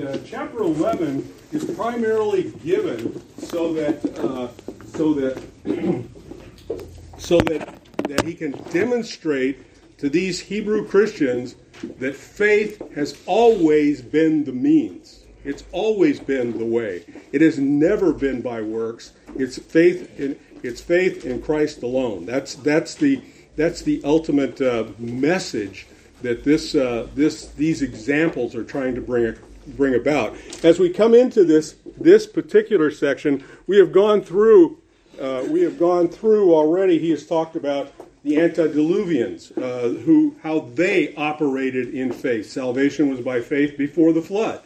Uh, chapter 11 is primarily given so that uh, so that so that that he can demonstrate to these Hebrew Christians that faith has always been the means. It's always been the way. It has never been by works. It's faith in it's faith in Christ alone. That's that's the that's the ultimate uh, message that this uh, this these examples are trying to bring bring about. As we come into this this particular section, we have gone through uh, we have gone through already. He has talked about the antediluvians, uh, who how they operated in faith. Salvation was by faith before the flood.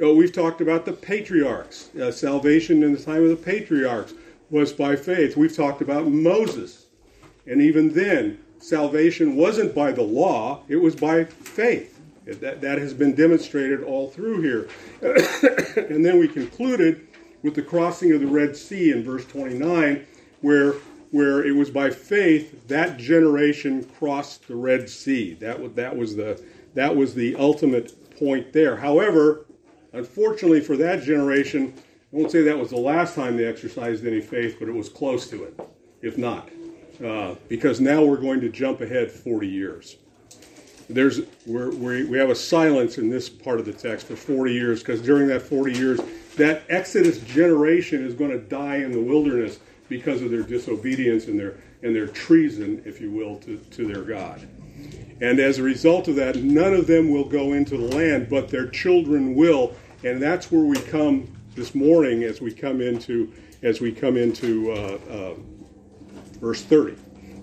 Uh, we've talked about the patriarchs. Uh, salvation in the time of the patriarchs was by faith. We've talked about Moses, and even then, salvation wasn't by the law; it was by faith. That, that has been demonstrated all through here. and then we concluded with the crossing of the Red Sea in verse 29, where, where it was by faith that generation crossed the Red Sea. That that, was the, that was the ultimate point there. However, unfortunately for that generation, I won't say that was the last time they exercised any faith, but it was close to it, if not. Uh, because now we're going to jump ahead 40 years there's we're, we we have a silence in this part of the text for 40 years because during that 40 years that exodus generation is going to die in the wilderness because of their disobedience and their and their treason if you will to, to their god. And as a result of that none of them will go into the land but their children will. And that's where we come this morning as we come into as we come into uh, uh, verse 30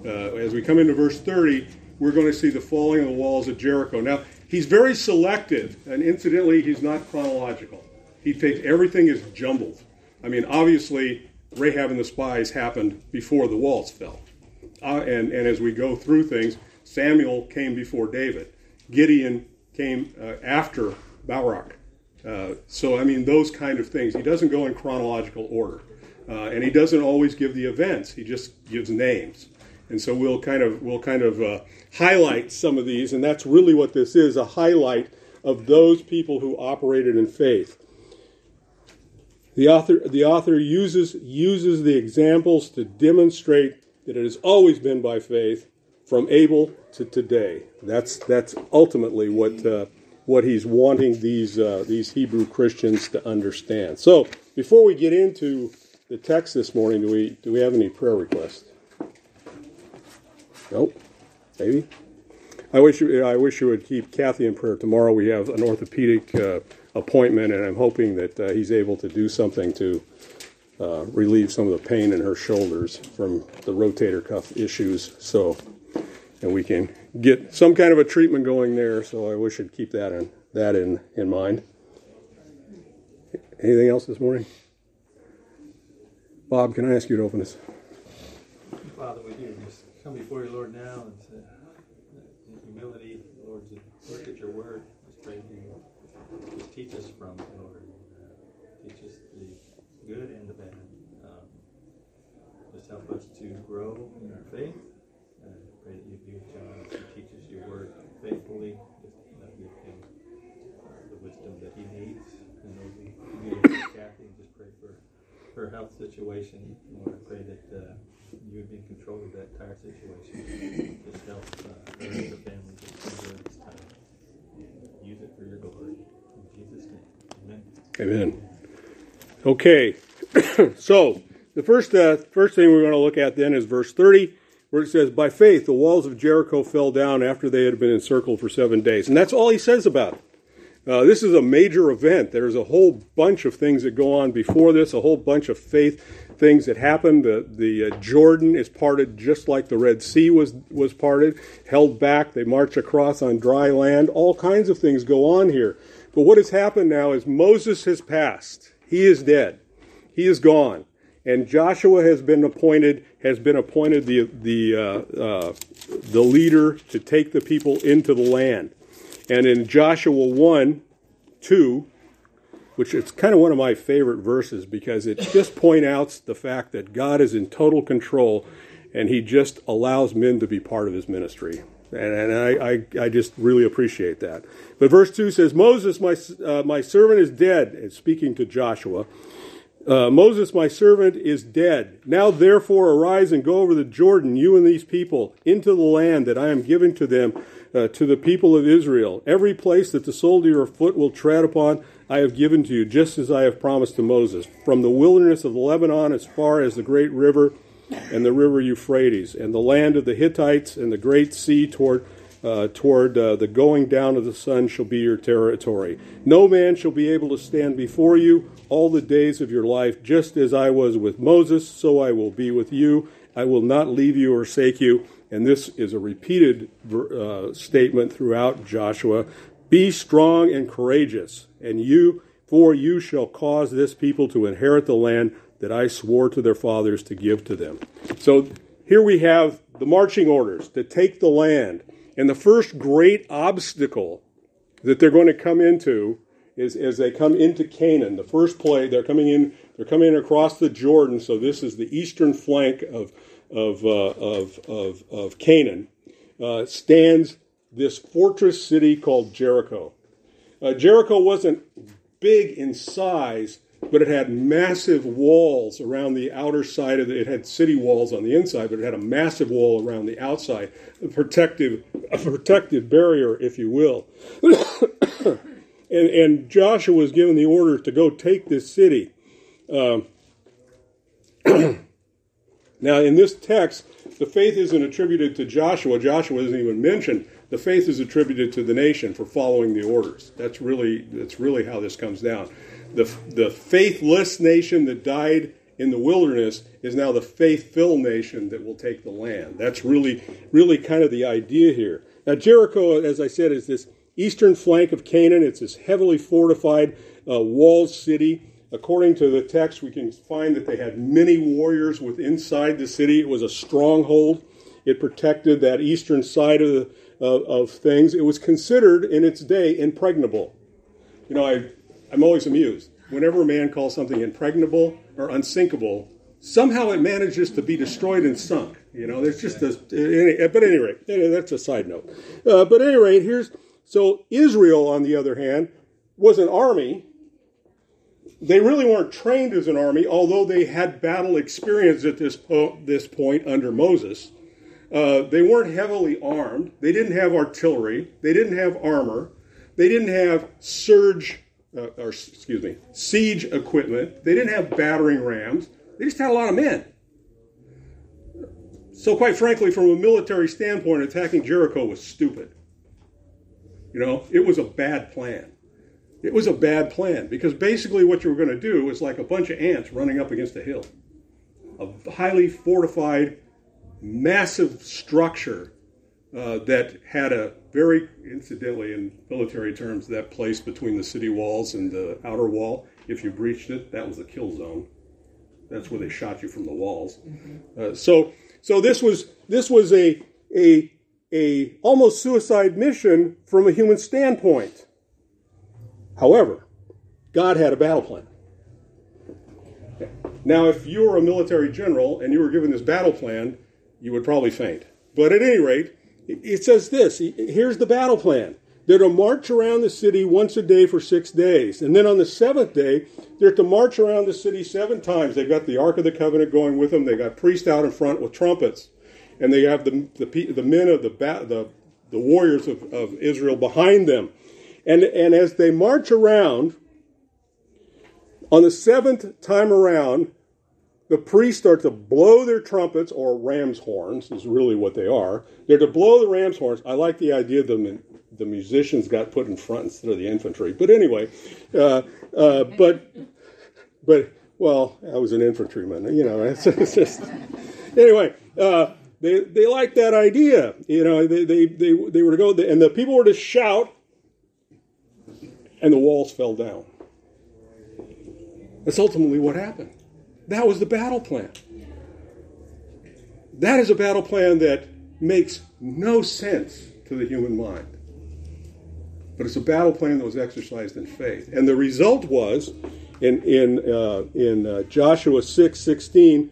uh, as we come into verse 30 we're going to see the falling of the walls of Jericho. Now, he's very selective, and incidentally, he's not chronological. He takes everything is jumbled. I mean, obviously, Rahab and the spies happened before the walls fell. Uh, and, and as we go through things, Samuel came before David. Gideon came uh, after Barak. Uh, so, I mean, those kind of things. He doesn't go in chronological order. Uh, and he doesn't always give the events, he just gives names. And so we'll kind of we'll kind of uh, highlight some of these, and that's really what this is a highlight of those people who operated in faith. The author, the author uses, uses the examples to demonstrate that it has always been by faith from Abel to today. That's, that's ultimately what, uh, what he's wanting these, uh, these Hebrew Christians to understand. So, before we get into the text this morning, do we, do we have any prayer requests? Nope. Maybe. I wish you, I wish you would keep Kathy in prayer. Tomorrow we have an orthopedic uh, appointment, and I'm hoping that uh, he's able to do something to uh, relieve some of the pain in her shoulders from the rotator cuff issues. So, and we can get some kind of a treatment going there. So I wish you'd keep that in that in in mind. Anything else this morning? Bob, can I ask you to open this? Father, we do just come before you, Lord, now and say, in humility, Lord, to look at your word. Just pray you just teach us from it, Lord. Uh, teach us the good and the bad. Um, just help us to grow in our faith. Uh, pray that you be with John as he teaches your word faithfully. Just uh, give him the wisdom that he needs. And we Kathy just pray for her health situation. Lord, I pray that uh, you would be in control of that entire situation. Just help uh, the family enjoy this time. Use it for your glory. In Jesus' name, amen. Amen. Okay, so the first uh, first thing we're going to look at then is verse 30, where it says, By faith the walls of Jericho fell down after they had been encircled for seven days. And that's all he says about it. Uh, this is a major event. There's a whole bunch of things that go on before this, a whole bunch of faith things that happened. The, the uh, Jordan is parted just like the Red Sea was, was parted, held back. They march across on dry land. All kinds of things go on here. But what has happened now is Moses has passed. He is dead. He is gone. And Joshua has been appointed has been appointed the the uh, uh, the leader to take the people into the land. And in Joshua 1, 2, which is kind of one of my favorite verses because it just points out the fact that God is in total control and he just allows men to be part of his ministry. And, and I, I, I, just really appreciate that. But verse 2 says, Moses, my, uh, my servant, is dead. And speaking to Joshua, uh, Moses, my servant, is dead. Now therefore arise and go over the Jordan, you and these people, into the land that I am giving to them, uh, to the people of Israel. Every place that the sole of your foot will tread upon, I have given to you, just as I have promised to Moses. From the wilderness of Lebanon as far as the great river and the river Euphrates, and the land of the Hittites and the great sea toward uh, toward uh, the going down of the sun shall be your territory. No man shall be able to stand before you all the days of your life, just as I was with Moses, so I will be with you. I will not leave you or forsake you. And this is a repeated uh, statement throughout Joshua. Be strong and courageous, and you, for you shall cause this people to inherit the land that I swore to their fathers to give to them. So here we have the marching orders to take the land. And the first great obstacle that they're going to come into is as they come into Canaan. The first play, they're coming in, they're coming in across the Jordan. So this is the eastern flank of, of, uh, of, of, of, Canaan. Uh, stands this fortress city called Jericho. Uh, Jericho wasn't big in size, but it had massive walls around the outer side of it. It had city walls on the inside, but it had a massive wall around the outside, a protective, a protective barrier, if you will. and, and, Joshua was given the order to go take this city. Um, now, in this text, the faith isn't attributed to Joshua. Joshua isn't even mentioned. The faith is attributed to the nation for following the orders. That's really that's really how this comes down the, the faithless nation that died in the wilderness is now the faith-filled nation that will take the land. That's really, really kind of the idea here. Now, Jericho, as I said, is this eastern flank of Canaan. It's this heavily fortified uh, walled city. According to the text, we can find that they had many warriors within inside the city. It was a stronghold. It protected that eastern side of, the, of things. It was considered in its day impregnable. You know, I I'm always amused. Whenever a man calls something impregnable or unsinkable, somehow it manages to be destroyed and sunk. You know, there's just a. But at any rate, that's a side note. Uh, but at any rate, here's so Israel, on the other hand, was an army. They really weren't trained as an army, although they had battle experience at this po- this point under Moses. Uh, they weren't heavily armed. They didn't have artillery. They didn't have armor. They didn't have surge uh, or excuse me, siege equipment. They didn't have battering rams. They just had a lot of men. So, quite frankly, from a military standpoint, attacking Jericho was stupid. You know, it was a bad plan. It was a bad plan because basically what you were going to do is like a bunch of ants running up against a hill. A highly fortified, massive structure uh, that had a very incidentally in military terms that place between the city walls and the outer wall. If you breached it that was the kill zone. That's where they shot you from the walls. Mm-hmm. uh, so so this was this was a a a almost suicide mission from a human standpoint. However god had a battle plan. Now if you were a military general and you were given this battle plan you would probably faint. But at any rate it says this here's the battle plan. They're to march around the city once a day for six days. And then on the seventh day, they're to march around the city seven times. They've got the Ark of the Covenant going with them. They've got priests out in front with trumpets. And they have the, the, the men of the, the, the warriors of, of Israel behind them. And, and as they march around, on the seventh time around, the priests start to blow their trumpets or ram's horns is really what they are. They're to blow the ram's horns. I like the idea that the musicians got put in front instead of the infantry. But anyway uh, uh, but but well i was an infantryman you know it's, it's just anyway uh, they, they like that idea you know they, they, they, they were to go and the people were to shout and the walls fell down. That's ultimately what happened that was the battle plan. That is a battle plan that makes no sense to the human mind. But it's a battle plan that was exercised in faith. And the result was in, in, uh, in uh, Joshua 6 16,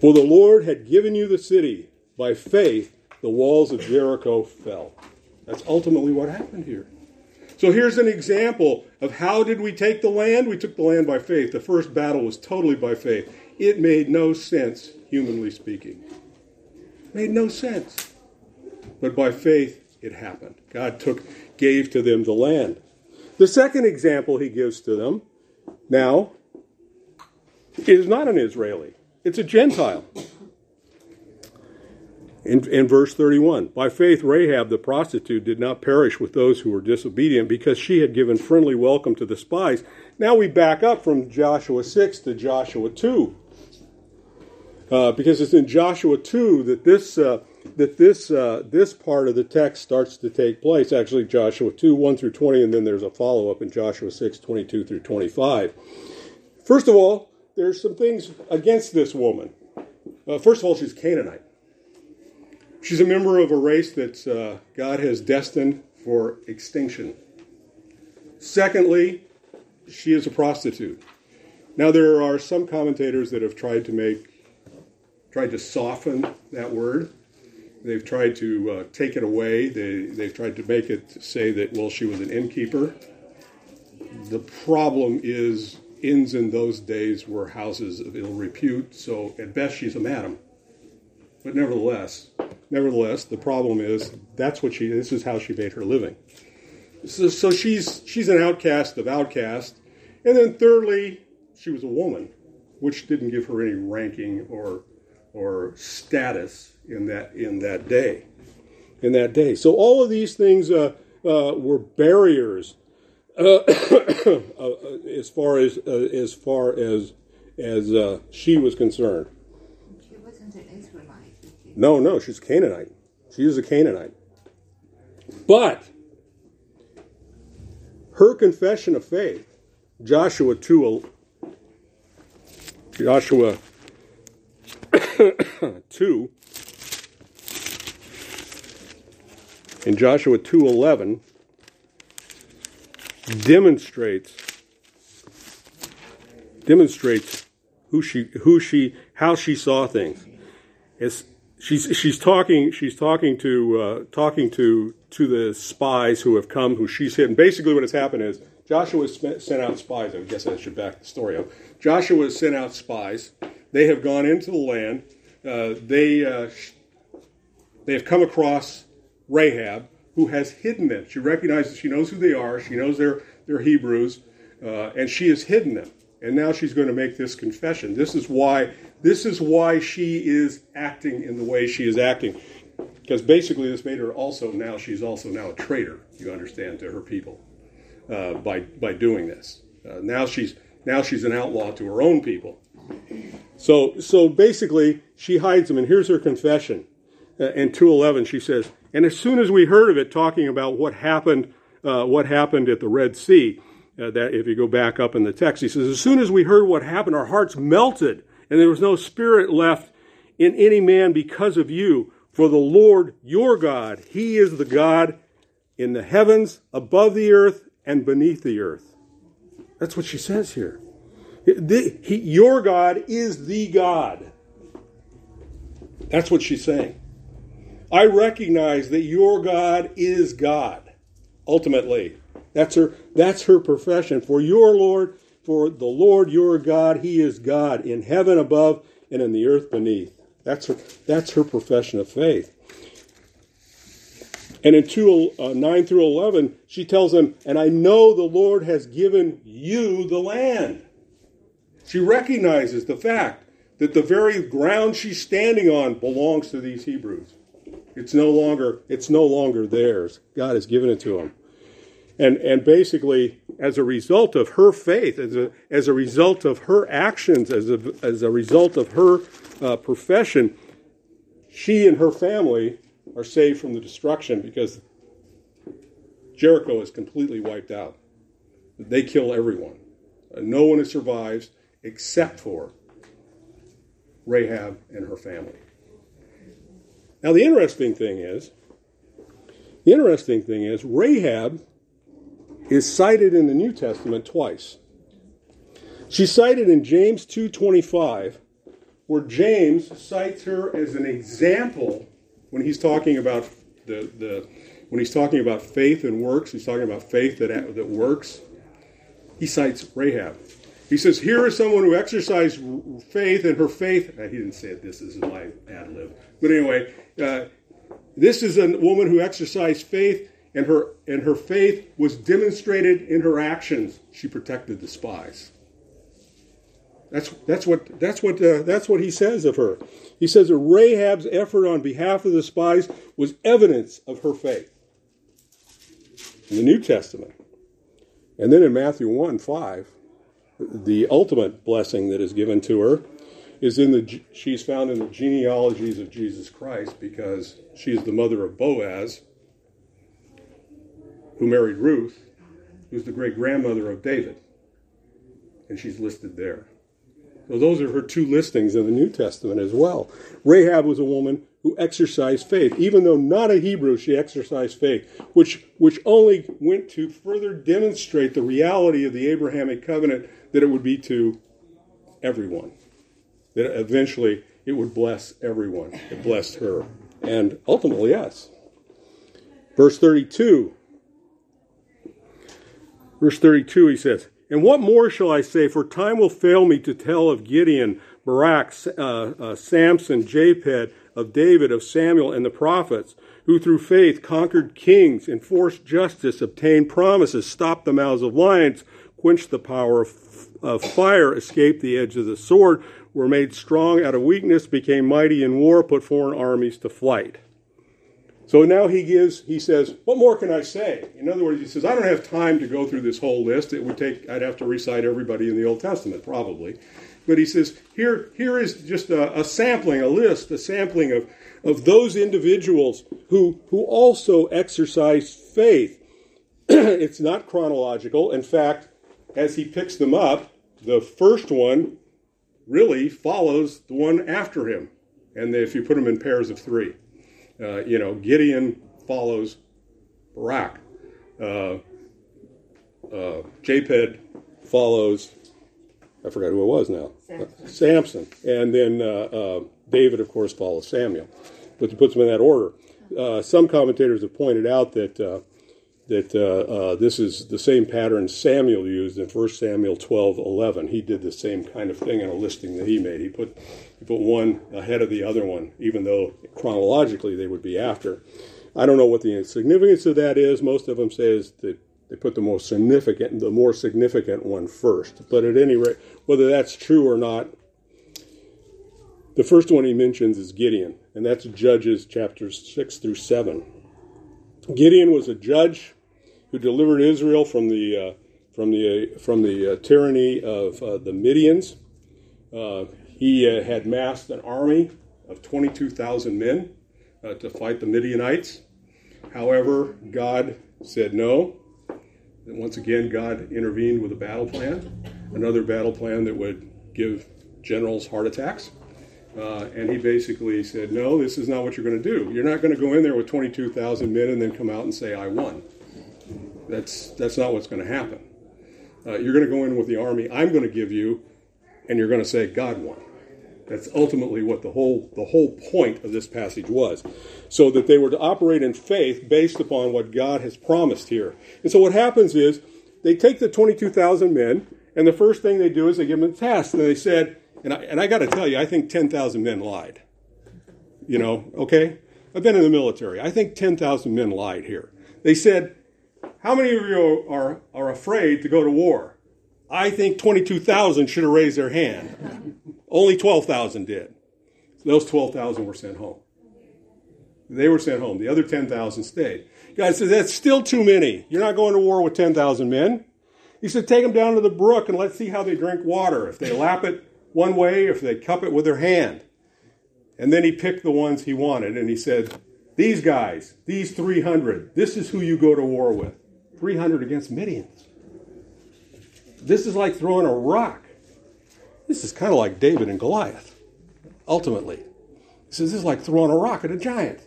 for the Lord had given you the city by faith, the walls of Jericho fell. That's ultimately what happened here. So here's an example of how did we take the land? We took the land by faith. The first battle was totally by faith. It made no sense, humanly speaking. It made no sense. But by faith, it happened. God took, gave to them the land. The second example he gives to them now is not an Israeli, it's a Gentile. In, in, verse 31, by faith, Rahab the prostitute did not perish with those who were disobedient because she had given friendly welcome to the spies. Now we back up from Joshua 6 to Joshua 2. Uh, because it's in Joshua 2 that this, uh, that this, uh, this part of the text starts to take place. Actually, Joshua 2, 1 through 20, and then there's a follow up in Joshua 6, 22 through 25. First of all, there's some things against this woman. Uh, first of all, she's Canaanite. She's a member of a race that uh, God has destined for extinction. Secondly, she is a prostitute. Now, there are some commentators that have tried to make, tried to soften that word. They've tried to uh, take it away. They, they've tried to make it say that, well, she was an innkeeper. The problem is, inns in those days were houses of ill repute, so at best she's a madam. But nevertheless, nevertheless, the problem is that's what she. This is how she made her living. So, so she's she's an outcast of outcast, and then thirdly, she was a woman, which didn't give her any ranking or or status in that in that day, in that day. So all of these things uh, uh, were barriers uh, uh as far as uh, as far as as uh, she was concerned. No, no, she's a Canaanite. She is a Canaanite. But her confession of faith, Joshua 2, Joshua 2, in Joshua 2:11 demonstrates demonstrates who she who she how she saw things. It's she's she's talking she's talking to uh, talking to to the spies who have come who she's hidden. Basically, what has happened is Joshua sent out spies. I guess I should back the story up. Joshua has sent out spies. They have gone into the land. Uh, they uh, they have come across Rahab, who has hidden them. She recognizes she knows who they are. She knows they're they're Hebrews, uh, and she has hidden them. And now she's going to make this confession. This is why this is why she is acting in the way she is acting. Because basically, this made her also now, she's also now a traitor, you understand, to her people uh, by, by doing this. Uh, now, she's, now she's an outlaw to her own people. So, so basically, she hides them, and here's her confession. Uh, in 211, she says, And as soon as we heard of it, talking about what happened, uh, what happened at the Red Sea, uh, that if you go back up in the text, he says, As soon as we heard what happened, our hearts melted and there was no spirit left in any man because of you. For the Lord your God, He is the God in the heavens, above the earth, and beneath the earth. That's what she says here. The, he, your God is the God. That's what she's saying. I recognize that your God is God. Ultimately, that's her. That's her profession. For your Lord for the Lord your God, He is God in heaven above and in the earth beneath. That's her, that's her profession of faith. And in 2, uh, 9 through 11, she tells him, And I know the Lord has given you the land. She recognizes the fact that the very ground she's standing on belongs to these Hebrews. It's no longer, it's no longer theirs. God has given it to them. And, and basically, as a result of her faith, as a, as a result of her actions, as a, as a result of her uh, profession, she and her family are saved from the destruction because Jericho is completely wiped out. They kill everyone. No one survives except for Rahab and her family. Now, the interesting thing is, the interesting thing is, Rahab is cited in the New Testament twice. She's cited in James 2:25, where James cites her as an example when he's talking about the, the when he's talking about faith and works, he's talking about faith that, that works. He cites Rahab. He says, Here is someone who exercised faith, and her faith, uh, he didn't say it, this, this is my ad lib. But anyway, uh, this is a woman who exercised faith, and her, and her faith was demonstrated in her actions. She protected the spies. That's, that's, what, that's, what, uh, that's what he says of her. He says that Rahab's effort on behalf of the spies was evidence of her faith. In the New Testament. And then in Matthew 1 5, the ultimate blessing that is given to her is in the she's found in the genealogies of Jesus Christ because she is the mother of Boaz, who married Ruth, who's the great grandmother of David. And she's listed there. So those are her two listings in the New Testament as well. Rahab was a woman who exercised faith. Even though not a Hebrew, she exercised faith, which, which only went to further demonstrate the reality of the Abrahamic covenant that it would be to everyone. That eventually it would bless everyone. It blessed her. And ultimately us. Verse 32. Verse 32, he says, And what more shall I say? For time will fail me to tell of Gideon, Barak, uh, uh, Samson, Jephthah, of David, of Samuel, and the prophets, who through faith conquered kings, enforced justice, obtained promises, stopped the mouths of lions, quenched the power of, of fire, escaped the edge of the sword, were made strong out of weakness, became mighty in war, put foreign armies to flight. So now he gives, he says, what more can I say? In other words, he says, I don't have time to go through this whole list. It would take, I'd have to recite everybody in the Old Testament, probably. But he says, here, here is just a, a sampling, a list, a sampling of, of those individuals who, who also exercise faith. it's not chronological. In fact, as he picks them up, the first one really follows the one after him. And if you put them in pairs of three, uh, you know, Gideon follows Barak. Uh, uh, follows I forgot who it was now. Samson. Samson. And then uh, uh, David, of course, follows Samuel. But he puts them in that order. Uh, some commentators have pointed out that uh, that uh, uh, this is the same pattern Samuel used in 1 Samuel 12, 11. He did the same kind of thing in a listing that he made. He put, he put one ahead of the other one, even though chronologically they would be after. I don't know what the significance of that is. Most of them say is that they put the most significant, the more significant one first. But at any rate, whether that's true or not, the first one he mentions is Gideon, and that's Judges chapters 6 through 7. Gideon was a judge who delivered Israel from the, uh, from the, uh, from the uh, tyranny of uh, the Midians. Uh, he uh, had massed an army of 22,000 men to fight the Midianites. However, God said no once again, God intervened with a battle plan, another battle plan that would give generals heart attacks. Uh, and he basically said, No, this is not what you're going to do. You're not going to go in there with 22,000 men and then come out and say, I won. That's, that's not what's going to happen. Uh, you're going to go in with the army I'm going to give you, and you're going to say, God won. That's ultimately what the whole the whole point of this passage was. So that they were to operate in faith based upon what God has promised here. And so what happens is they take the 22,000 men, and the first thing they do is they give them a test. And they said, and I, and I got to tell you, I think 10,000 men lied. You know, okay? I've been in the military. I think 10,000 men lied here. They said, How many of you are, are afraid to go to war? I think 22,000 should have raised their hand. Only 12,000 did. Those 12,000 were sent home. They were sent home. The other 10,000 stayed. God said, That's still too many. You're not going to war with 10,000 men. He said, Take them down to the brook and let's see how they drink water. If they lap it one way, if they cup it with their hand. And then he picked the ones he wanted and he said, These guys, these 300, this is who you go to war with. 300 against Midians. This is like throwing a rock this is kind of like David and Goliath, ultimately. He says, This is like throwing a rock at a giant.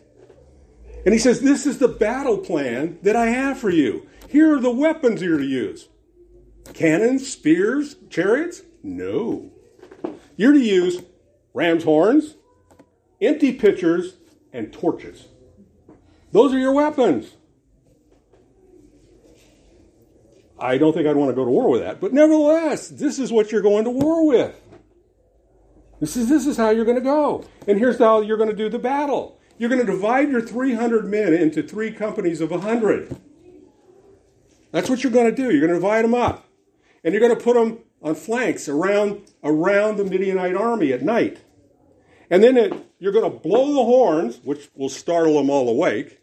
And he says, This is the battle plan that I have for you. Here are the weapons you're to use cannons, spears, chariots? No. You're to use ram's horns, empty pitchers, and torches. Those are your weapons. I don't think I'd want to go to war with that, but nevertheless, this is what you're going to war with. This is, this is how you're going to go. And here's how you're going to do the battle. You're going to divide your 300 men into three companies of 100. That's what you're going to do. You're going to divide them up. And you're going to put them on flanks around, around the Midianite army at night. And then it, you're going to blow the horns, which will startle them all awake.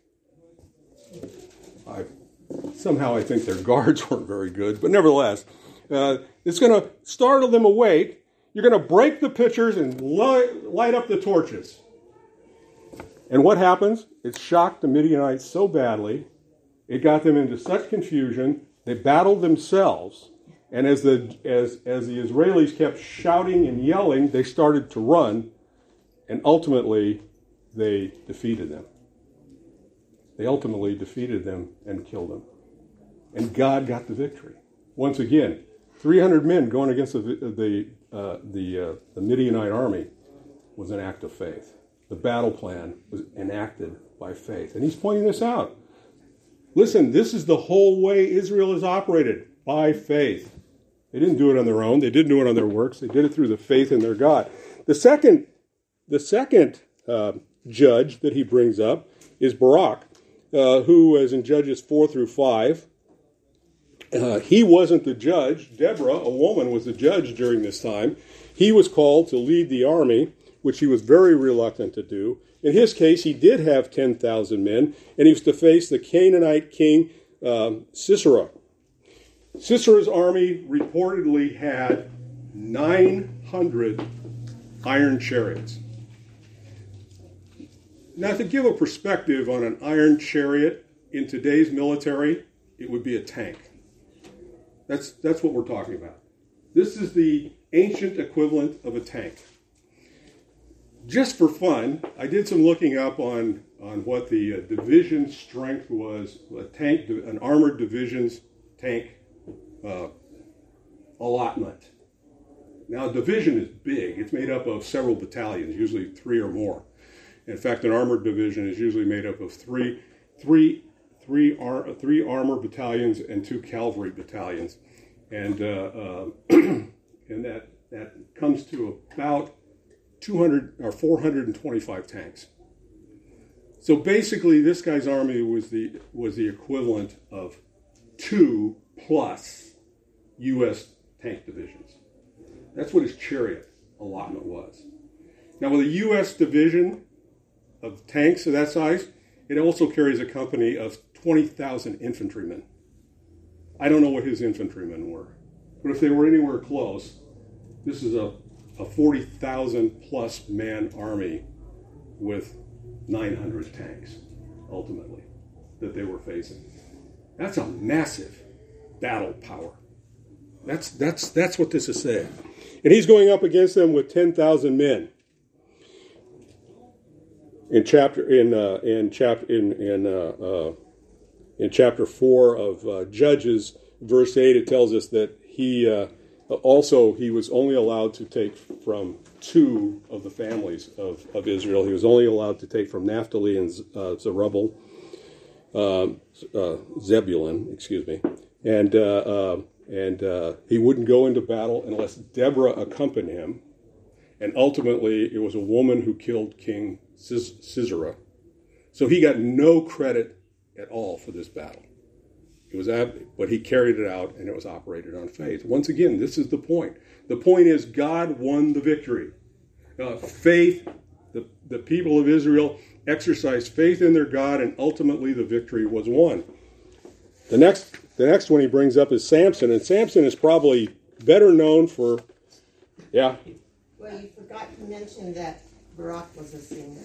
Somehow I think their guards weren't very good, but nevertheless, uh, it's going to startle them awake. You're going to break the pitchers and light, light up the torches. And what happens? It shocked the Midianites so badly, it got them into such confusion, they battled themselves. And as the, as, as the Israelis kept shouting and yelling, they started to run, and ultimately they defeated them. They ultimately defeated them and killed them. And God got the victory. Once again, 300 men going against the, the, uh, the, uh, the Midianite army was an act of faith. The battle plan was enacted by faith. And he's pointing this out. Listen, this is the whole way Israel is operated by faith. They didn't do it on their own. They didn't do it on their works. They did it through the faith in their God. The second, the second uh, judge that he brings up is Barak, uh, who, as in Judges four through five, uh, he wasn't the judge. Deborah, a woman, was the judge during this time. He was called to lead the army, which he was very reluctant to do. In his case, he did have 10,000 men, and he was to face the Canaanite king um, Sisera. Sisera's army reportedly had 900 iron chariots. Now, to give a perspective on an iron chariot in today's military, it would be a tank. That's, that's what we're talking about. This is the ancient equivalent of a tank. Just for fun, I did some looking up on, on what the uh, division strength was, a tank, an armored division's tank uh, allotment. Now, a division is big. It's made up of several battalions, usually three or more. In fact, an armored division is usually made up of three, three, three, ar- three armor battalions and two cavalry battalions, and uh, uh, and that that comes to about 200 or 425 tanks. So basically, this guy's army was the was the equivalent of two plus U.S. tank divisions. That's what his chariot allotment was. Now, with a U.S. division of tanks of that size, it also carries a company of 20,000 infantrymen. I don't know what his infantrymen were, but if they were anywhere close, this is a, a 40,000 plus man army with 900 tanks, ultimately, that they were facing. That's a massive battle power. That's, that's, that's what this is saying. And he's going up against them with 10,000 men. In chapter in uh, in chapter in in uh, uh, in chapter four of uh, Judges, verse eight, it tells us that he uh, also he was only allowed to take from two of the families of, of Israel. He was only allowed to take from Naphtali and Zerubbabel, Zebulun, excuse me, and and he wouldn't go into battle unless Deborah accompanied him. And ultimately, it was a woman who killed King Sisera. So he got no credit at all for this battle. It was, but he carried it out, and it was operated on faith. Once again, this is the point. The point is God won the victory. Uh, faith, the, the people of Israel exercised faith in their God, and ultimately the victory was won. The next the next one he brings up is Samson, and Samson is probably better known for, yeah. Well, you forgot to mention that Barak was a singer.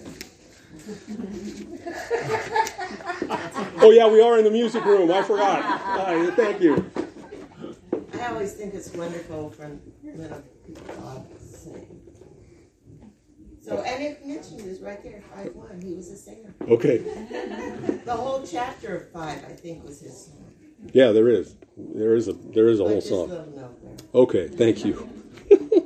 oh yeah, we are in the music room. I forgot. Uh, thank you. I always think it's wonderful when people sing. So, and it mentioned is right there, five one. He was a singer. Okay. the whole chapter of five, I think, was his song. Yeah, there is. There is a there is a whole song. Okay, thank you.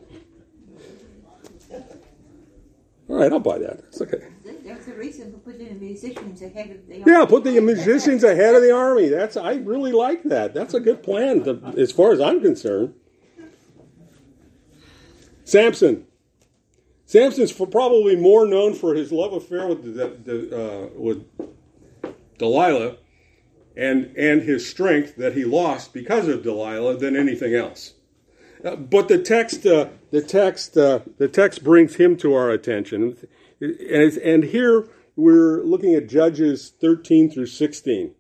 All right, I'll buy that. It's okay. That's the reason for putting the musicians ahead of the Yeah, put the musicians ahead of the army. That's I really like that. That's a good plan, to, as far as I'm concerned. Samson. Samson's probably more known for his love affair with the, the, uh, with Delilah, and and his strength that he lost because of Delilah than anything else. Uh, but the text, uh, the text, uh, the text brings him to our attention, and, and here we're looking at Judges 13 through 16.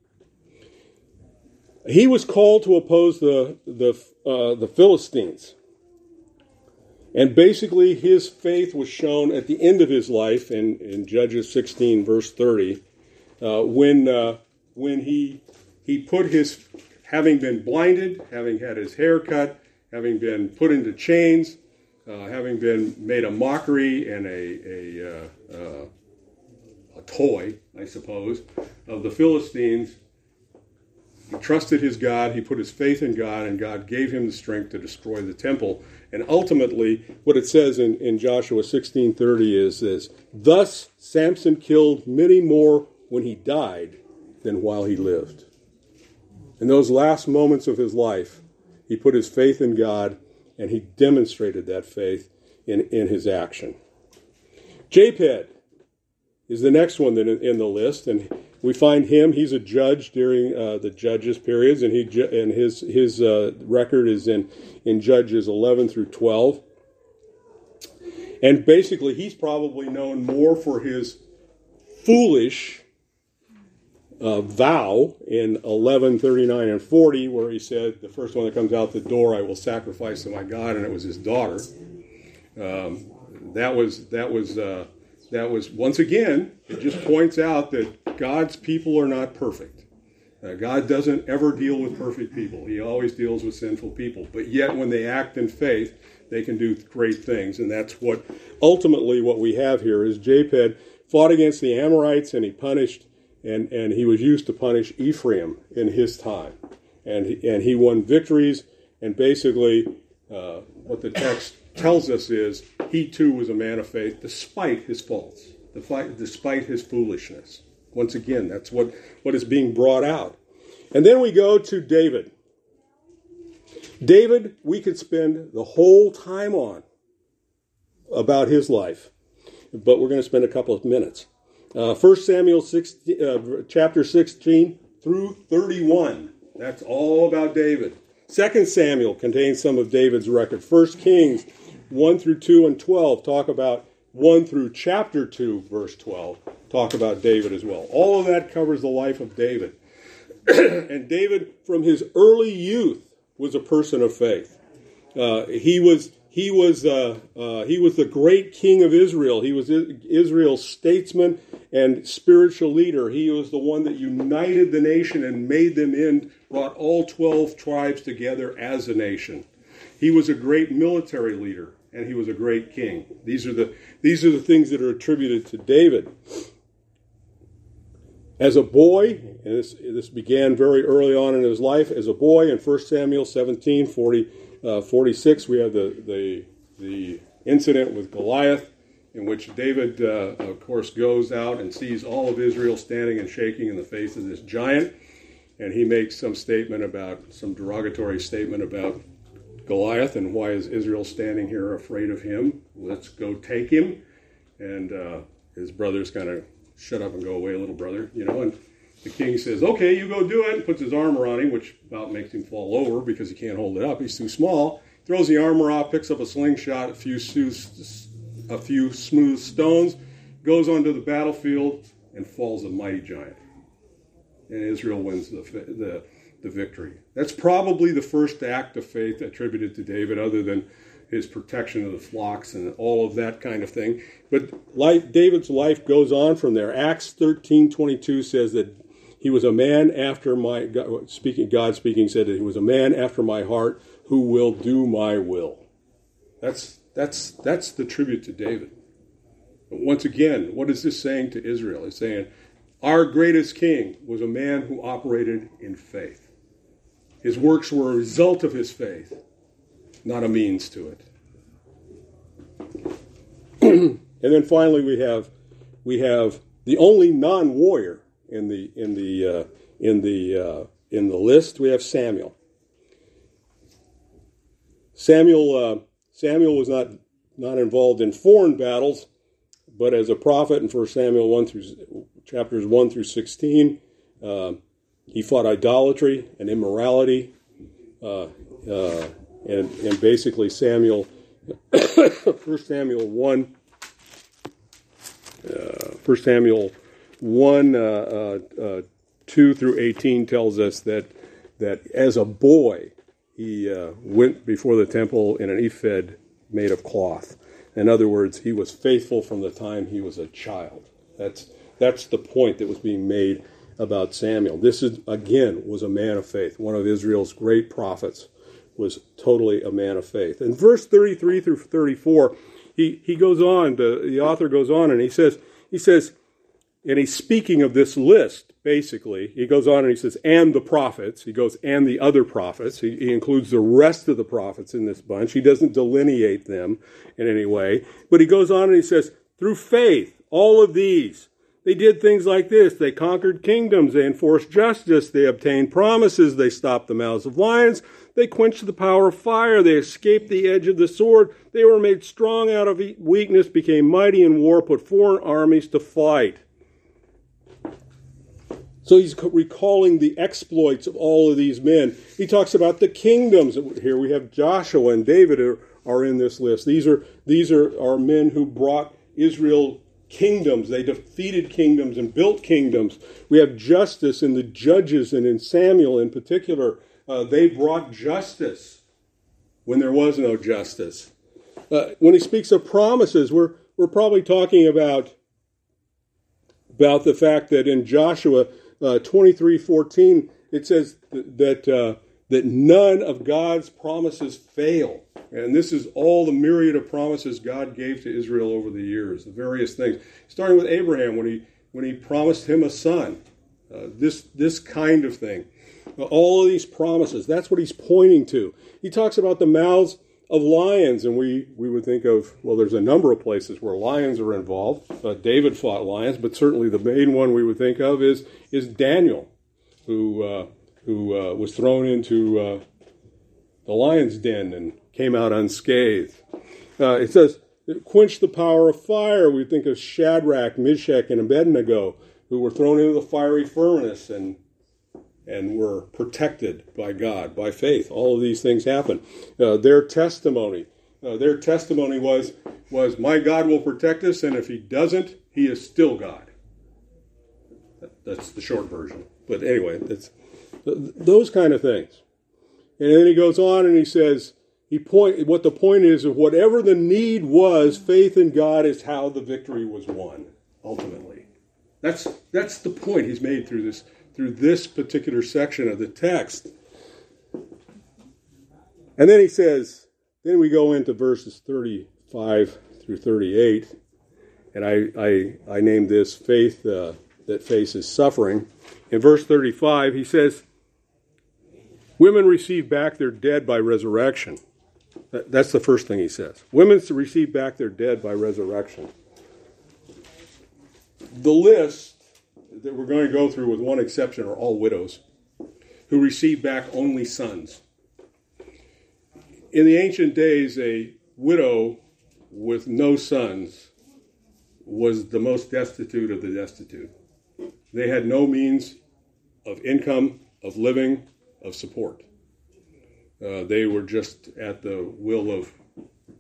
He was called to oppose the the uh, the Philistines, and basically his faith was shown at the end of his life in, in Judges 16 verse 30, uh, when when he he put his having been blinded, having had his hair cut having been put into chains, uh, having been made a mockery and a, a, uh, uh, a toy, I suppose, of the Philistines. He trusted his God, he put his faith in God, and God gave him the strength to destroy the temple. And ultimately, what it says in, in Joshua 16:30 is this: Thus Samson killed many more when he died than while he lived. In those last moments of his life, he put his faith in God and he demonstrated that faith in, in his action. Jephthah is the next one that in the list, and we find him. He's a judge during uh, the judges periods, and he and his his uh, record is in in Judges 11 through 12. And basically, he's probably known more for his foolish uh, vow in 11, 39, and 40, where he said, The first one that comes out the door, I will sacrifice to my God, and it was his daughter. Um, that was, that was, uh, that was, once again, it just points out that God's people are not perfect. Uh, God doesn't ever deal with perfect people. He always deals with sinful people. But yet, when they act in faith, they can do great things. And that's what ultimately what we have here is Jephthah fought against the Amorites and he punished and, and he was used to punish Ephraim in his time. And he, and he won victories, and basically, uh, what the text tells us is he too was a man of faith despite his faults, despite his foolishness. Once again, that's what, what is being brought out. And then we go to David. David, we could spend the whole time on about his life, but we're going to spend a couple of minutes. Uh, 1 Samuel 16, uh, chapter 16 through 31. That's all about David. 2 Samuel contains some of David's record. 1 Kings 1 through 2 and 12 talk about 1 through chapter 2, verse 12, talk about David as well. All of that covers the life of David. and David, from his early youth, was a person of faith. Uh, he was he was uh, uh, he was the great king of Israel. He was Israel's statesman and spiritual leader. He was the one that united the nation and made them in, brought all twelve tribes together as a nation. He was a great military leader and he was a great king. These are the these are the things that are attributed to David. As a boy, and this, this began very early on in his life, as a boy in 1 Samuel 17, 40, uh, 46, we have the, the, the incident with Goliath, in which David, uh, of course, goes out and sees all of Israel standing and shaking in the face of this giant. And he makes some statement about, some derogatory statement about Goliath and why is Israel standing here afraid of him? Let's go take him. And uh, his brothers kind of shut up and go away, little brother, you know. And the king says, okay, you go do it, and puts his armor on him, which about makes him fall over because he can't hold it up. He's too small. Throws the armor off, picks up a slingshot, a few, a few smooth stones, goes onto the battlefield, and falls a mighty giant. And Israel wins the, the, the victory. That's probably the first act of faith attributed to David, other than his protection of the flocks and all of that kind of thing. But life, David's life goes on from there. Acts 13 22 says that he was a man after my God speaking. God speaking said that he was a man after my heart who will do my will. That's that's that's the tribute to David. But once again, what is this saying to Israel? It's saying our greatest king was a man who operated in faith. His works were a result of his faith, not a means to it. and then finally we have we have the only non-warrior in the in the uh, in the uh, in the list. We have Samuel. Samuel uh, Samuel was not not involved in foreign battles, but as a prophet in 1 Samuel one through chapters one through sixteen, uh, he fought idolatry and immorality, uh, uh, and and basically Samuel, 1 Samuel one. Uh, 1 Samuel 1 uh, uh, uh, 2 through 18 tells us that, that as a boy, he uh, went before the temple in an ephod made of cloth. In other words, he was faithful from the time he was a child. That's, that's the point that was being made about Samuel. This is, again, was a man of faith. One of Israel's great prophets was totally a man of faith. In verse 33 through 34, he, he goes on, to, the author goes on and he says, he says, and he's speaking of this list, basically. He goes on and he says, and the prophets. He goes, and the other prophets. He, he, includes the rest of the prophets in this bunch. He doesn't delineate them in any way. But he goes on and he says, through faith, all of these, they did things like this. They conquered kingdoms. They enforced justice. They obtained promises. They stopped the mouths of lions. They quenched the power of fire. They escaped the edge of the sword. They were made strong out of weakness, became mighty in war, put foreign armies to flight. So he's recalling the exploits of all of these men. He talks about the kingdoms. Here we have Joshua and David are, are in this list. These are these are, are men who brought Israel kingdoms. They defeated kingdoms and built kingdoms. We have justice in the judges and in Samuel in particular. Uh, they brought justice when there was no justice. Uh, when he speaks of promises, we're, we're probably talking about, about the fact that in Joshua uh, 23 14, it says that, uh, that none of God's promises fail. And this is all the myriad of promises God gave to Israel over the years, the various things. Starting with Abraham when he, when he promised him a son, uh, this, this kind of thing all of these promises. That's what he's pointing to. He talks about the mouths of lions, and we, we would think of, well, there's a number of places where lions are involved. Uh, David fought lions, but certainly the main one we would think of is, is Daniel, who, uh, who uh, was thrown into uh, the lion's den and came out unscathed. Uh, it says, quench the power of fire. We think of Shadrach, Meshach, and Abednego, who were thrown into the fiery furnace and and were protected by God, by faith. All of these things happen. Uh, their testimony, uh, their testimony was, was, my God will protect us, and if he doesn't, he is still God. That's the short version. But anyway, that's those kind of things. And then he goes on and he says, he point what the point is of whatever the need was, faith in God is how the victory was won, ultimately. That's that's the point he's made through this through this particular section of the text. And then he says, then we go into verses 35 through 38, and I, I, I named this faith uh, that faces suffering. In verse 35, he says, Women receive back their dead by resurrection. That's the first thing he says. Women receive back their dead by resurrection. The list that we're going to go through, with one exception, are all widows who receive back only sons. In the ancient days, a widow with no sons was the most destitute of the destitute. They had no means of income, of living, of support. Uh, they were just at the will of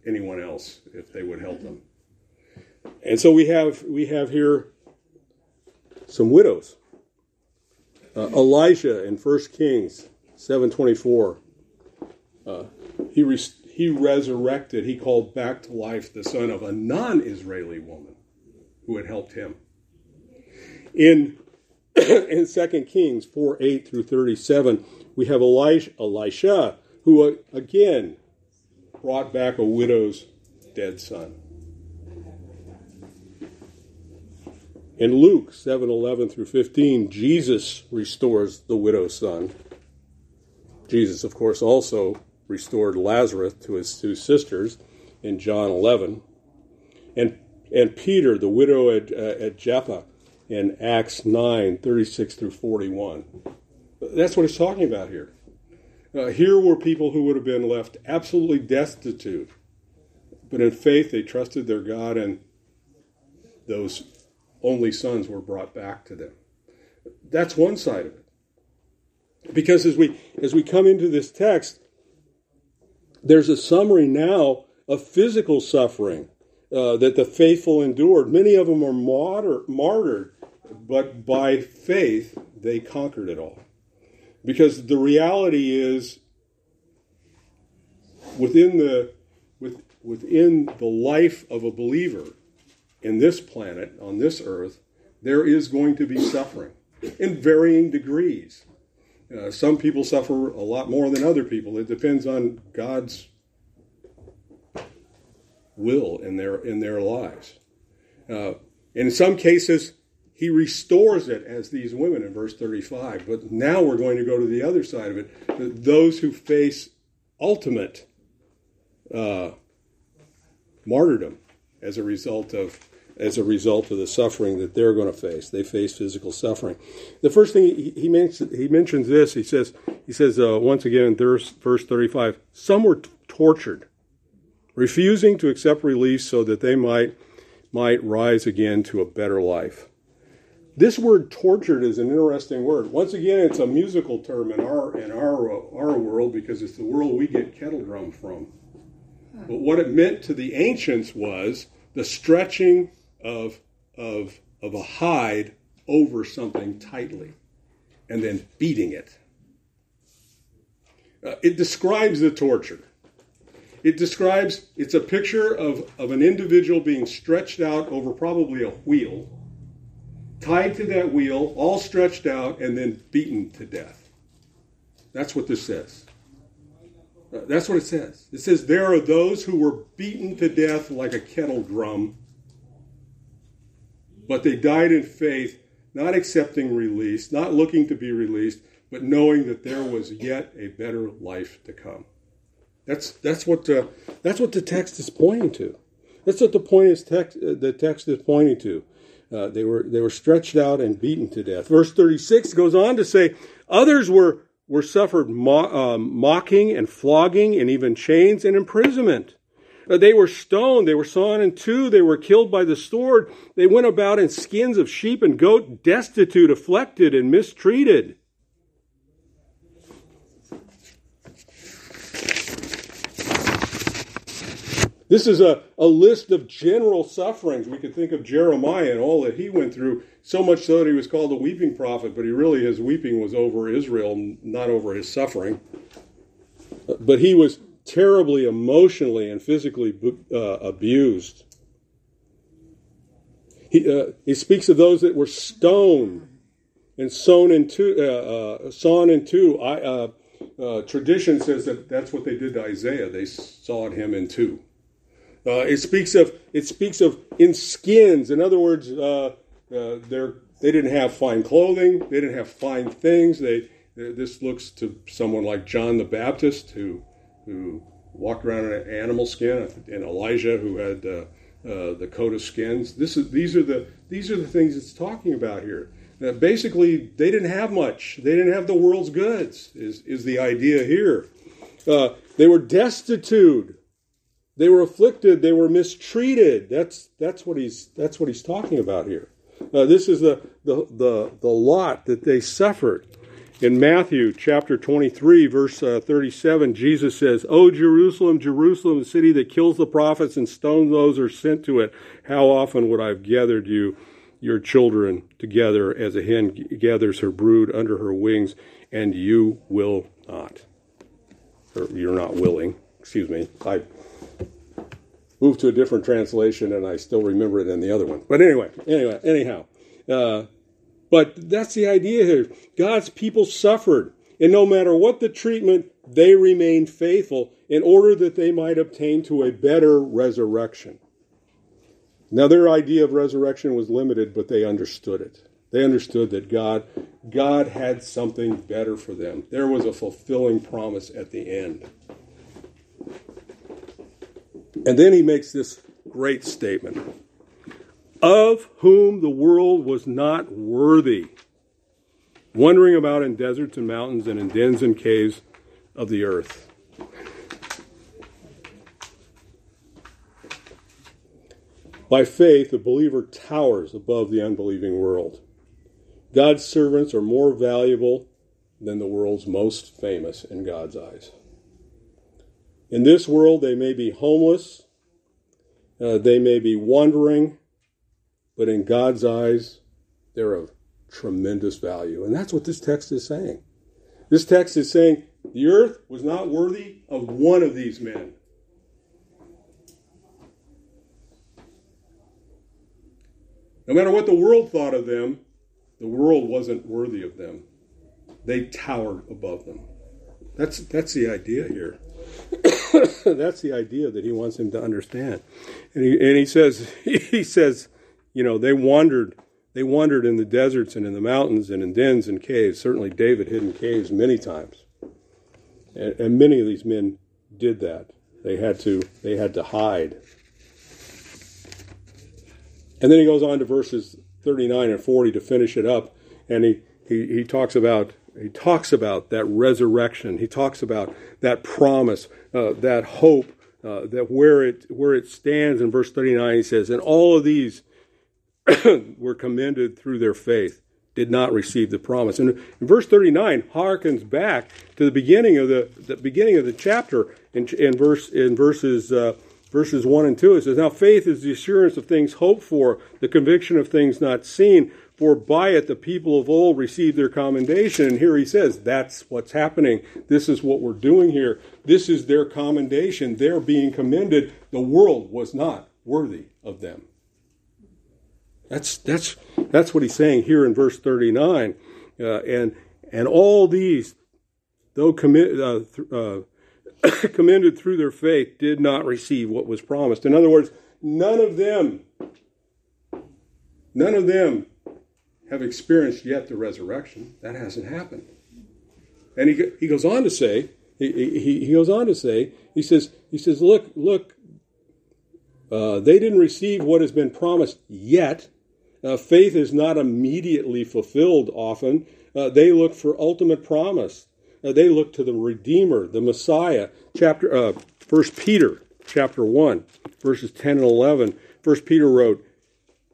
anyone else if they would help them. And so we have we have here some widows. Uh, Elijah in 1 Kings 7:24, uh, he res- he resurrected, he called back to life the son of a non-Israeli woman who had helped him. In in 2 Kings 4 8 through 37, we have Elijah, Elisha, who uh, again brought back a widow's dead son. In Luke 7 11 through 15, Jesus restores the widow's son. Jesus, of course, also restored Lazarus to his two sisters in John 11. And, and Peter, the widow at, uh, at Joppa, in Acts 9 36 through 41. That's what he's talking about here. Uh, here were people who would have been left absolutely destitute, but in faith they trusted their God, and those only sons were brought back to them. That's one side of it. Because as we as we come into this text, there's a summary now of physical suffering uh, that the faithful endured. Many of them are martyr, martyred, but by faith they conquered it all. Because the reality is, within the with, within the life of a believer in this planet on this earth, there is going to be suffering in varying degrees. Uh, some people suffer a lot more than other people. It depends on God's will in their in their lives. Uh, in some cases, He restores it, as these women in verse 35. But now we're going to go to the other side of it: those who face ultimate uh, martyrdom as a result of as a result of the suffering that they're going to face. They face physical suffering. The first thing he, he, mentions, he mentions this. He says, he says uh, once again in verse, verse 35, some were t- tortured, refusing to accept release so that they might might rise again to a better life. This word tortured is an interesting word. Once again, it's a musical term in our in our our world because it's the world we get kettle drum from. But what it meant to the ancients was the stretching of, of, of a hide over something tightly and then beating it. Uh, it describes the torture. It describes, it's a picture of, of an individual being stretched out over probably a wheel, tied to that wheel, all stretched out, and then beaten to death. That's what this says. Uh, that's what it says. It says, There are those who were beaten to death like a kettle drum but they died in faith, not accepting release, not looking to be released, but knowing that there was yet a better life to come. That's that's what the, that's what the text is pointing to. That's what the point is text uh, the text is pointing to. Uh, they were they were stretched out and beaten to death. Verse thirty six goes on to say, others were were suffered mo- um, mocking and flogging and even chains and imprisonment. Uh, they were stoned, they were sawn in two, they were killed by the sword. They went about in skins of sheep and goat, destitute, afflicted, and mistreated. This is a, a list of general sufferings. We could think of Jeremiah and all that he went through, so much so that he was called a weeping prophet, but he really, his weeping was over Israel, not over his suffering. But he was terribly emotionally and physically uh, abused. He, uh, he speaks of those that were stoned and sewn in two, uh, uh sawn in two. I, uh, uh, tradition says that that's what they did to Isaiah. They sawed him in two. it speaks of it speaks of in skins. In other words, they're they didn't have fine clothing. They didn't have fine things. They this looks to someone like John the Baptist who who walked around in an animal skin, and Elijah who had uh, uh, the coat of skins. This is these are the these are the things it's talking about here. Now, basically, they didn't have much. They didn't have the world's goods. Is is the idea here? Uh, they were destitute. They were afflicted. They were mistreated. That's that's what he's that's what he's talking about here. Uh, this is the, the the the lot that they suffered. In Matthew chapter 23, verse uh, 37, Jesus says, O Jerusalem, Jerusalem, the city that kills the prophets and stones those who are sent to it, how often would I have gathered you, your children, together as a hen gathers her brood under her wings, and you will not. Or you're not willing, excuse me. I moved to a different translation and I still remember it in the other one. But anyway, anyway, anyhow. Uh, but that's the idea here. God's people suffered, and no matter what the treatment, they remained faithful in order that they might obtain to a better resurrection. Now their idea of resurrection was limited, but they understood it. They understood that God God had something better for them. There was a fulfilling promise at the end. And then he makes this great statement. Of whom the world was not worthy, wandering about in deserts and mountains and in dens and caves of the earth. By faith, the believer towers above the unbelieving world. God's servants are more valuable than the world's most famous in God's eyes. In this world, they may be homeless, uh, they may be wandering, but in God's eyes, they're of tremendous value. And that's what this text is saying. This text is saying the earth was not worthy of one of these men. No matter what the world thought of them, the world wasn't worthy of them. They towered above them. That's, that's the idea here. that's the idea that he wants him to understand. And he, and he says, he says, you know, they wandered, they wandered in the deserts and in the mountains and in dens and caves. Certainly David hid in caves many times. And, and many of these men did that. They had to, they had to hide. And then he goes on to verses 39 and 40 to finish it up. And he, he, he talks about he talks about that resurrection. He talks about that promise, uh, that hope, uh, that where it where it stands in verse 39 he says, and all of these were commended through their faith, did not receive the promise. And verse 39 harkens back to the beginning of the, the beginning of the chapter in, in verse in verses uh, verses 1 and 2. It says, Now faith is the assurance of things hoped for, the conviction of things not seen. For by it the people of old received their commendation. And here he says, That's what's happening. This is what we're doing here. This is their commendation. They're being commended. The world was not worthy of them. That's, that's, that's what he's saying here in verse 39. Uh, and, and all these, though commit, uh, uh, commended through their faith, did not receive what was promised. In other words, none of them, none of them have experienced yet the resurrection. That hasn't happened. And he, he goes on to say, he, he, he goes on to say, he says, he says, look, look, uh, they didn't receive what has been promised yet. Uh, faith is not immediately fulfilled often. Uh, they look for ultimate promise. Uh, they look to the Redeemer, the Messiah. Chapter uh, First Peter, chapter one, verses ten and eleven. First Peter wrote,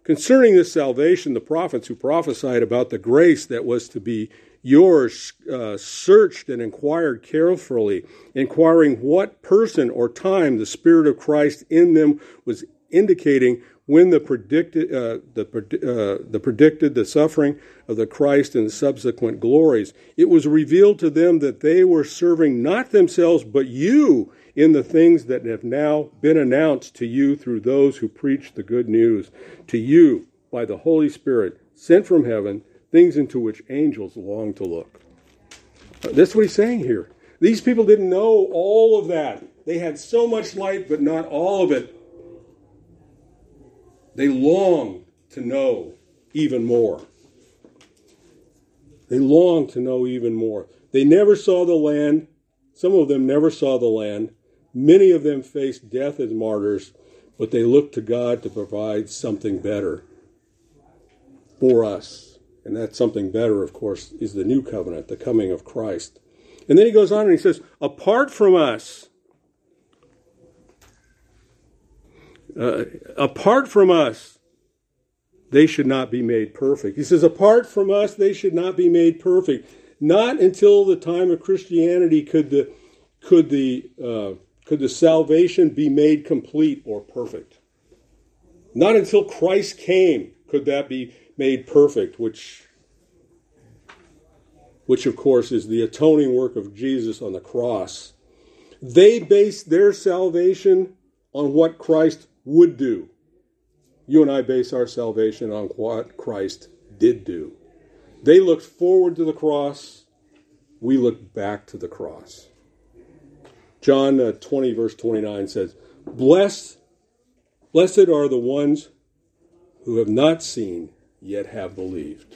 concerning this salvation, the prophets who prophesied about the grace that was to be yours uh, searched and inquired carefully, inquiring what person or time the Spirit of Christ in them was indicating when the predicted uh, the, uh, the predicted the suffering of the Christ and subsequent glories. It was revealed to them that they were serving not themselves but you in the things that have now been announced to you through those who preach the good news to you by the Holy Spirit sent from heaven, things into which angels long to look. Uh, that's what he's saying here. These people didn't know all of that. They had so much light, but not all of it. They long to know even more. They long to know even more. They never saw the land. Some of them never saw the land. Many of them faced death as martyrs, but they looked to God to provide something better for us. And that something better, of course, is the new covenant, the coming of Christ. And then he goes on and he says, apart from us, uh, apart from us, they should not be made perfect. He says, apart from us, they should not be made perfect. Not until the time of Christianity could the could the uh, could the salvation be made complete or perfect. Not until Christ came could that be made perfect, which which of course is the atoning work of Jesus on the cross. They based their salvation on what Christ would do. You and I base our salvation on what Christ did do. They looked forward to the cross, we look back to the cross. John uh, 20, verse 29 says, Blessed, blessed are the ones who have not seen, yet have believed.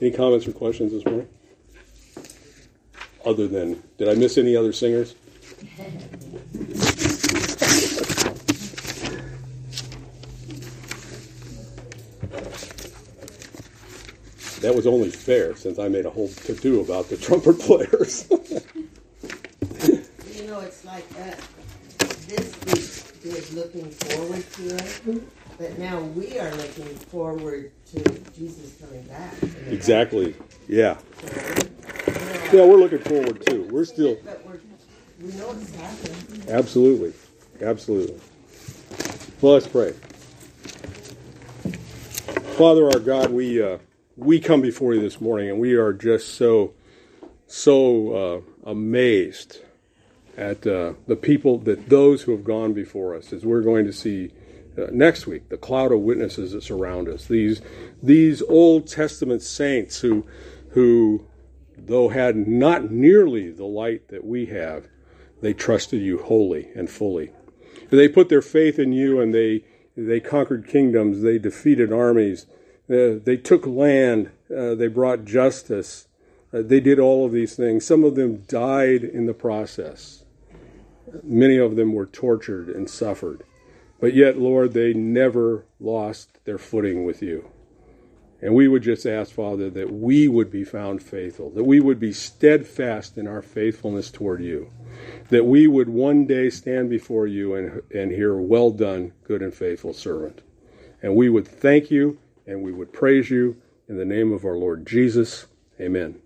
Any comments or questions this morning? Other than, did I miss any other singers? That was only fair since I made a whole to do about the trumpet players. you know, it's like that. This week is looking forward to it, but now we are looking forward to Jesus coming back. Exactly. Yeah. Yeah, we're looking forward too. We're still we know it's happening. absolutely, absolutely. Well, let's pray. Father, our God, we uh, we come before you this morning, and we are just so so uh, amazed at uh, the people that those who have gone before us, as we're going to see uh, next week, the cloud of witnesses that surround us. These these Old Testament saints who who though had not nearly the light that we have, they trusted you wholly and fully. They put their faith in you, and they they conquered kingdoms. They defeated armies. Uh, they took land. Uh, they brought justice. Uh, they did all of these things. Some of them died in the process. Many of them were tortured and suffered. But yet, Lord, they never lost their footing with you. And we would just ask, Father, that we would be found faithful, that we would be steadfast in our faithfulness toward you, that we would one day stand before you and, and hear, Well done, good and faithful servant. And we would thank you and we would praise you in the name of our Lord Jesus. Amen.